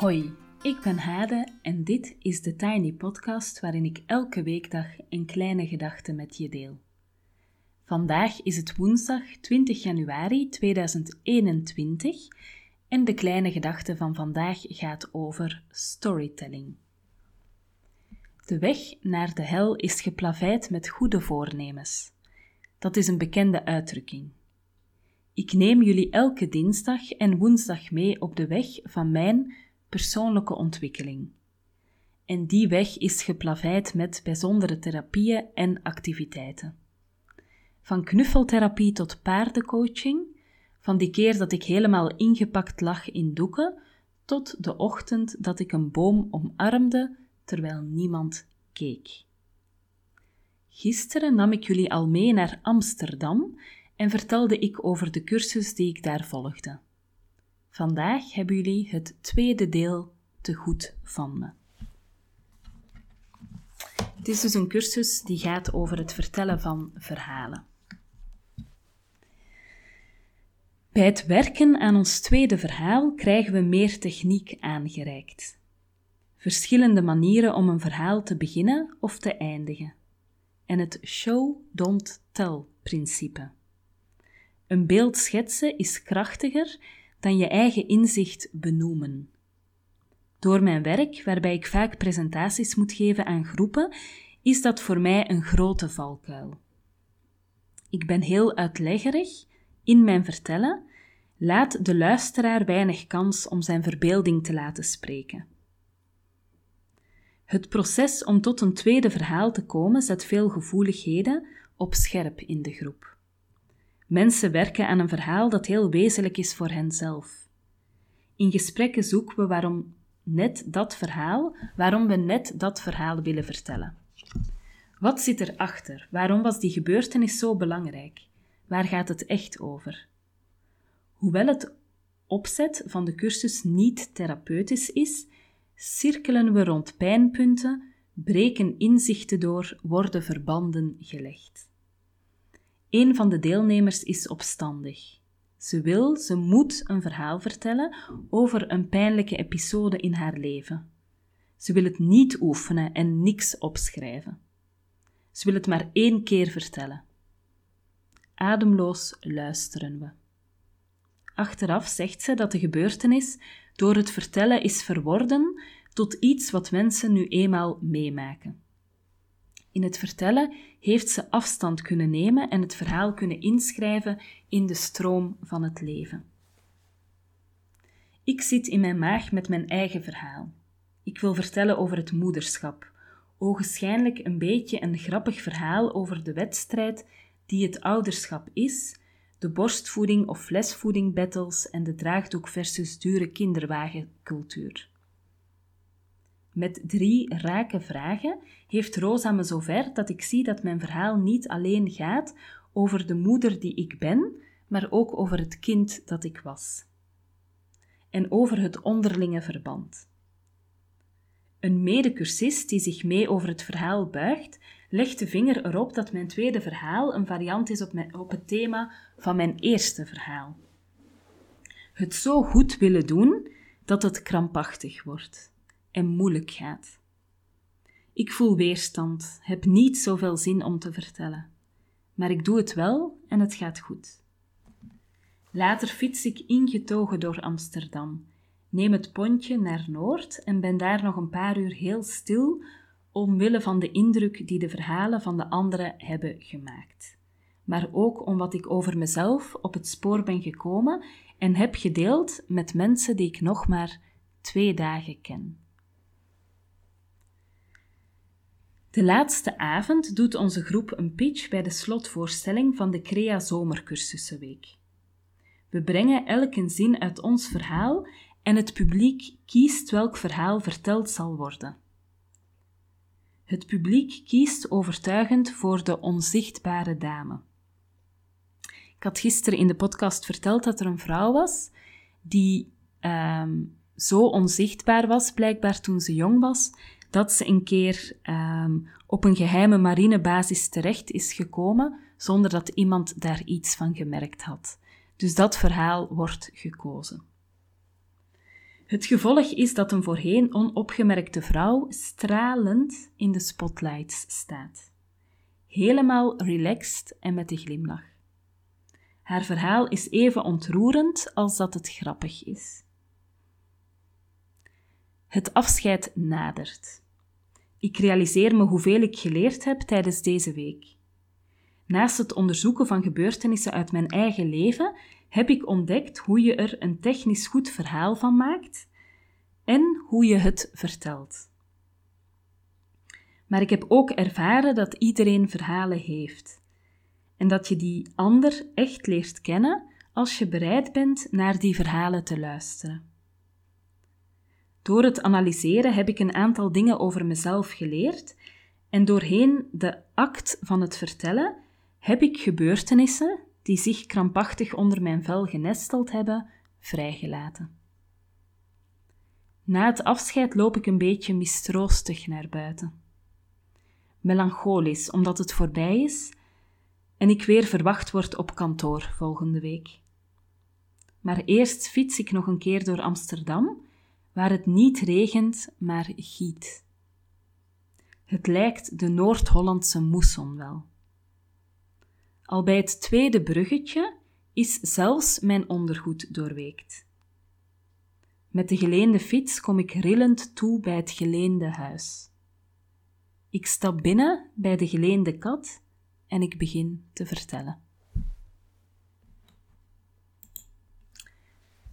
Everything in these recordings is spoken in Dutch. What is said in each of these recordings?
Hoi, ik ben Hade en dit is de Tiny Podcast waarin ik elke weekdag een kleine gedachte met je deel. Vandaag is het woensdag 20 januari 2021 en de kleine gedachte van vandaag gaat over storytelling. De weg naar de hel is geplaveid met goede voornemens. Dat is een bekende uitdrukking. Ik neem jullie elke dinsdag en woensdag mee op de weg van mijn persoonlijke ontwikkeling. En die weg is geplaveid met bijzondere therapieën en activiteiten. Van knuffeltherapie tot paardencoaching, van die keer dat ik helemaal ingepakt lag in doeken, tot de ochtend dat ik een boom omarmde terwijl niemand keek. Gisteren nam ik jullie al mee naar Amsterdam en vertelde ik over de cursus die ik daar volgde. Vandaag hebben jullie het tweede deel te goed van me. Het is dus een cursus die gaat over het vertellen van verhalen. Bij het werken aan ons tweede verhaal krijgen we meer techniek aangereikt. Verschillende manieren om een verhaal te beginnen of te eindigen. En het show don't tell principe. Een beeld schetsen is krachtiger dan je eigen inzicht benoemen. Door mijn werk, waarbij ik vaak presentaties moet geven aan groepen, is dat voor mij een grote valkuil. Ik ben heel uitleggerig in mijn vertellen, laat de luisteraar weinig kans om zijn verbeelding te laten spreken. Het proces om tot een tweede verhaal te komen zet veel gevoeligheden op scherp in de groep. Mensen werken aan een verhaal dat heel wezenlijk is voor henzelf. In gesprekken zoeken we waarom net dat verhaal, waarom we net dat verhaal willen vertellen. Wat zit erachter? Waarom was die gebeurtenis zo belangrijk? Waar gaat het echt over? Hoewel het opzet van de cursus niet therapeutisch is, cirkelen we rond pijnpunten, breken inzichten door, worden verbanden gelegd. Een van de deelnemers is opstandig. Ze wil, ze moet een verhaal vertellen over een pijnlijke episode in haar leven. Ze wil het niet oefenen en niks opschrijven. Ze wil het maar één keer vertellen. Ademloos luisteren we. Achteraf zegt ze dat de gebeurtenis door het vertellen is verworden tot iets wat mensen nu eenmaal meemaken. In het vertellen heeft ze afstand kunnen nemen en het verhaal kunnen inschrijven in de stroom van het leven. Ik zit in mijn maag met mijn eigen verhaal. Ik wil vertellen over het moederschap, ogenschijnlijk een beetje een grappig verhaal over de wedstrijd die het ouderschap is, de borstvoeding of flesvoeding battles en de draagdoek versus dure kinderwagencultuur. Met drie rake vragen heeft Rosa me zover dat ik zie dat mijn verhaal niet alleen gaat over de moeder die ik ben, maar ook over het kind dat ik was. En over het onderlinge verband. Een medecursist die zich mee over het verhaal buigt, legt de vinger erop dat mijn tweede verhaal een variant is op, mijn, op het thema van mijn eerste verhaal. Het zo goed willen doen dat het krampachtig wordt en moeilijk gaat. Ik voel weerstand, heb niet zoveel zin om te vertellen. Maar ik doe het wel en het gaat goed. Later fiets ik ingetogen door Amsterdam, neem het pontje naar Noord en ben daar nog een paar uur heel stil omwille van de indruk die de verhalen van de anderen hebben gemaakt. Maar ook omdat ik over mezelf op het spoor ben gekomen en heb gedeeld met mensen die ik nog maar twee dagen ken. De laatste avond doet onze groep een pitch bij de slotvoorstelling van de Crea Zomercursussenweek. We brengen elk een zin uit ons verhaal en het publiek kiest welk verhaal verteld zal worden. Het publiek kiest overtuigend voor de onzichtbare dame. Ik had gisteren in de podcast verteld dat er een vrouw was die ehm, zo onzichtbaar was, blijkbaar toen ze jong was, dat ze een keer ehm, op een geheime marinebasis terecht is gekomen zonder dat iemand daar iets van gemerkt had. Dus dat verhaal wordt gekozen. Het gevolg is dat een voorheen onopgemerkte vrouw stralend in de spotlights staat. Helemaal relaxed en met een glimlach. Haar verhaal is even ontroerend als dat het grappig is. Het afscheid nadert. Ik realiseer me hoeveel ik geleerd heb tijdens deze week. Naast het onderzoeken van gebeurtenissen uit mijn eigen leven heb ik ontdekt hoe je er een technisch goed verhaal van maakt en hoe je het vertelt. Maar ik heb ook ervaren dat iedereen verhalen heeft en dat je die ander echt leert kennen als je bereid bent naar die verhalen te luisteren. Door het analyseren heb ik een aantal dingen over mezelf geleerd en doorheen de act van het vertellen heb ik gebeurtenissen die zich krampachtig onder mijn vel genesteld hebben, vrijgelaten. Na het afscheid loop ik een beetje mistroostig naar buiten. Melancholisch, omdat het voorbij is en ik weer verwacht word op kantoor volgende week. Maar eerst fiets ik nog een keer door Amsterdam, waar het niet regent, maar giet. Het lijkt de Noord-Hollandse moesson wel. Al bij het tweede bruggetje is zelfs mijn ondergoed doorweekt. Met de geleende fiets kom ik rillend toe bij het geleende huis. Ik stap binnen bij de geleende kat en ik begin te vertellen.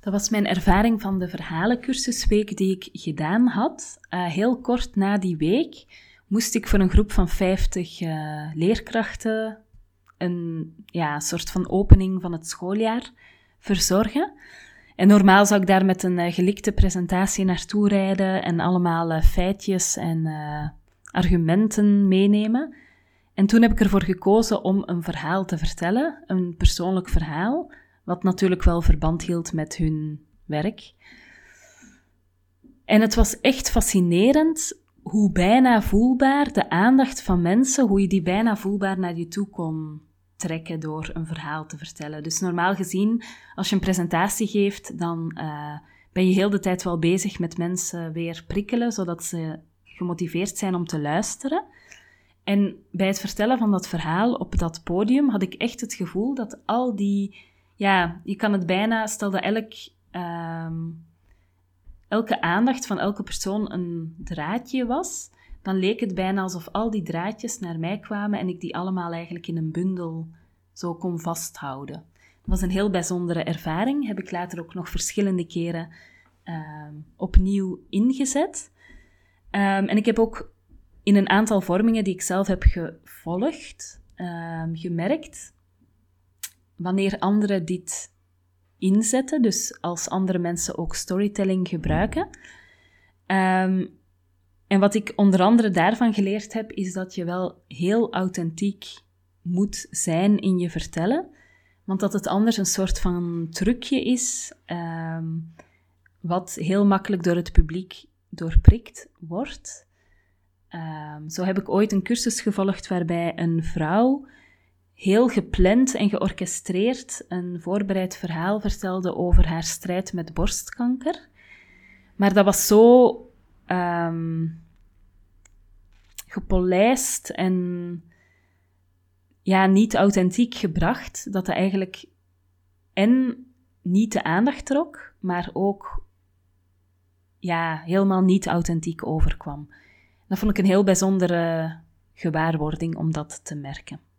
Dat was mijn ervaring van de verhalencursusweek die ik gedaan had. Uh, heel kort na die week moest ik voor een groep van 50 uh, eh, leerkrachten een ja, soort van opening van het schooljaar verzorgen. En normaal zou ik daar met een uh, gelikte presentatie naartoe rijden en allemaal feitjes en argumenten meenemen. En toen heb ik ervoor gekozen om een verhaal te vertellen, een persoonlijk verhaal, wat natuurlijk wel verband hield met hun werk. En het was echt fascinerend hoe bijna voelbaar de aandacht van mensen, hoe je die bijna voelbaar naar je toe kon trekken door een verhaal te vertellen. Dus normaal gezien, als je een presentatie geeft, dan uh, ben je heel de tijd wel bezig met mensen weer prikkelen, zodat ze gemotiveerd zijn om te luisteren. En bij het vertellen van dat verhaal op dat podium had ik echt het gevoel dat al die, ja, je kan het bijna, stel dat elk, uh, elke aandacht van elke persoon een draadje was, dan leek het bijna alsof al die draadjes naar mij kwamen en ik die allemaal eigenlijk in een bundel zo kon vasthouden. Dat was een heel bijzondere ervaring, heb ik later ook nog verschillende keren ehm, opnieuw ingezet. Ehm, en ik heb ook in een aantal vormingen die ik zelf heb gevolgd, ehm, gemerkt wanneer anderen dit inzetten, dus als andere mensen ook storytelling gebruiken. En wat ik onder andere daarvan geleerd heb, is dat je wel heel authentiek moet zijn in je vertellen. Want dat het anders een soort van trucje is, ehm, wat heel makkelijk door het publiek doorprikt wordt. Ehm, zo heb ik ooit een cursus gevolgd waarbij een vrouw heel gepland en georchestreerd een voorbereid verhaal vertelde over haar strijd met borstkanker. Maar dat was zo um, gepolijst en ja, niet authentiek gebracht, dat dat eigenlijk en niet de aandacht trok, maar ook ja, helemaal niet authentiek overkwam. Dat vond ik een heel bijzondere gewaarwording om dat te merken.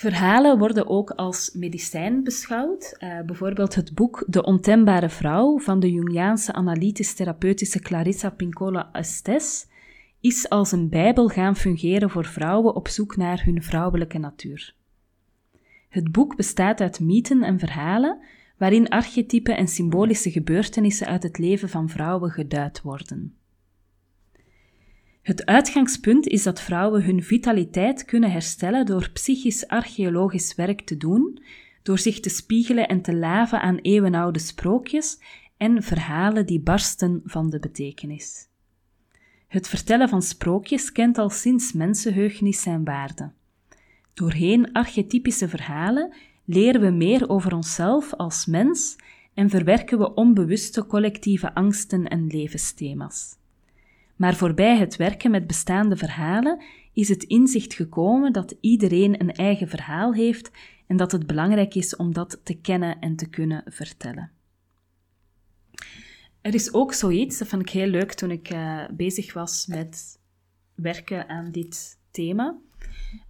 Verhalen worden ook als medicijn beschouwd. Uh, bijvoorbeeld het boek De Ontembare Vrouw van de Jungiaanse analytisch-therapeutische Clarissa Pincola Estes is als een bijbel gaan fungeren voor vrouwen op zoek naar hun vrouwelijke natuur. Het boek bestaat uit mythen en verhalen waarin archetypen en symbolische gebeurtenissen uit het leven van vrouwen geduid worden. Het uitgangspunt is dat vrouwen hun vitaliteit kunnen herstellen door psychisch-archeologisch werk te doen, door zich te spiegelen en te laven aan eeuwenoude sprookjes en verhalen die barsten van de betekenis. Het vertellen van sprookjes kent al sinds mensenheugnis zijn waarde. Doorheen archetypische verhalen leren we meer over onszelf als mens en verwerken we onbewuste collectieve angsten en levensthema's. Maar voorbij het werken met bestaande verhalen is het inzicht gekomen dat iedereen een eigen verhaal heeft en dat het belangrijk is om dat te kennen en te kunnen vertellen. Er is ook zoiets, dat vond ik heel leuk toen ik uh, bezig was met werken aan dit thema.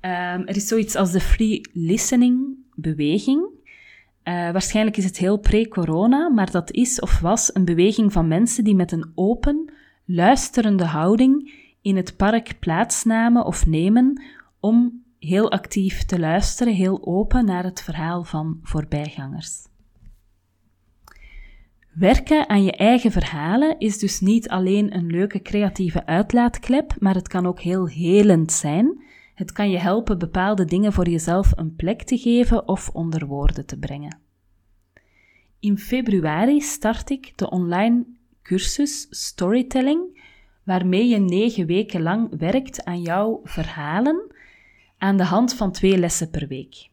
Um, er is zoiets als de free listening beweging. Uh, waarschijnlijk is het heel pre-corona, maar dat is of was een beweging van mensen die met een open, luisterende houding in het park plaatsnamen of nemen om heel actief te luisteren, heel open naar het verhaal van voorbijgangers. Werken aan je eigen verhalen is dus niet alleen een leuke creatieve uitlaatklep, maar het kan ook heel helend zijn. Het kan je helpen bepaalde dingen voor jezelf een plek te geven of onder woorden te brengen. In februari start ik de online cursus Storytelling, waarmee je negen weken lang werkt aan jouw verhalen aan de hand van twee lessen per week.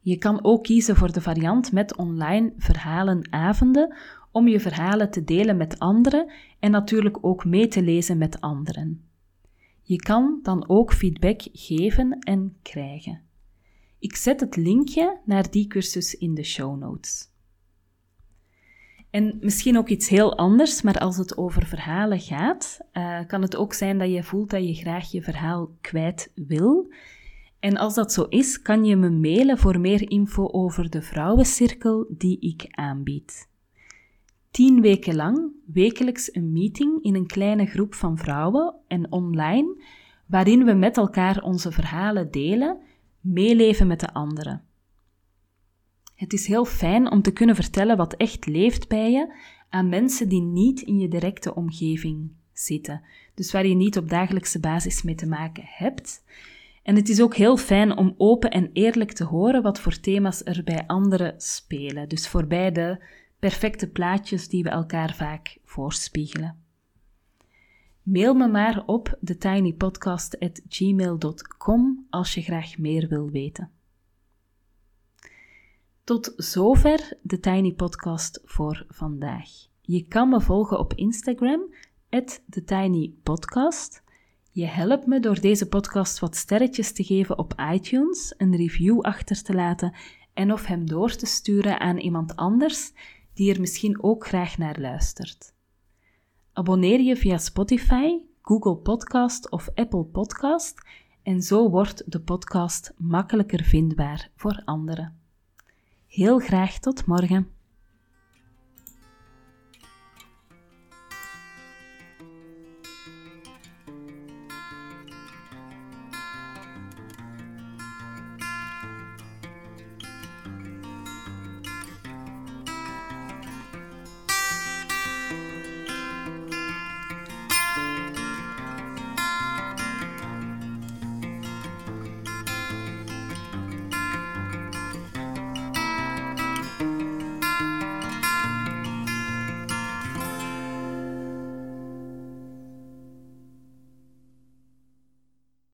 Je kan ook kiezen voor de variant met online verhalenavonden om je verhalen te delen met anderen en natuurlijk ook mee te lezen met anderen. Je kan dan ook feedback geven en krijgen. Ik zet het linkje naar die cursus in de show notes. En misschien ook iets heel anders, maar als het over verhalen gaat, uh, kan het ook zijn dat je voelt dat je graag je verhaal kwijt wil. En als dat zo is, kan je me mailen voor meer info over de vrouwencirkel die ik aanbied. Tien weken lang, wekelijks een meeting in een kleine groep van vrouwen en online, waarin we met elkaar onze verhalen delen, meeleven met de anderen. Het is heel fijn om te kunnen vertellen wat echt leeft bij je aan mensen die niet in je directe omgeving zitten, dus waar je niet op dagelijkse basis mee te maken hebt. En het is ook heel fijn om open en eerlijk te horen wat voor thema's er bij anderen spelen, dus voorbij de perfecte plaatjes die we elkaar vaak voorspiegelen. Mail me maar op thetinypodcast.gmail.com als je graag meer wil weten. Tot zover de Tiny Podcast voor vandaag. Je kan me volgen op Instagram, TheTinyPodcast. Je helpt me door deze podcast wat sterretjes te geven op iTunes, een review achter te laten en of hem door te sturen aan iemand anders die er misschien ook graag naar luistert. Abonneer je via Spotify, Google Podcast of Apple Podcast en zo wordt de podcast makkelijker vindbaar voor anderen. Heel graag tot morgen.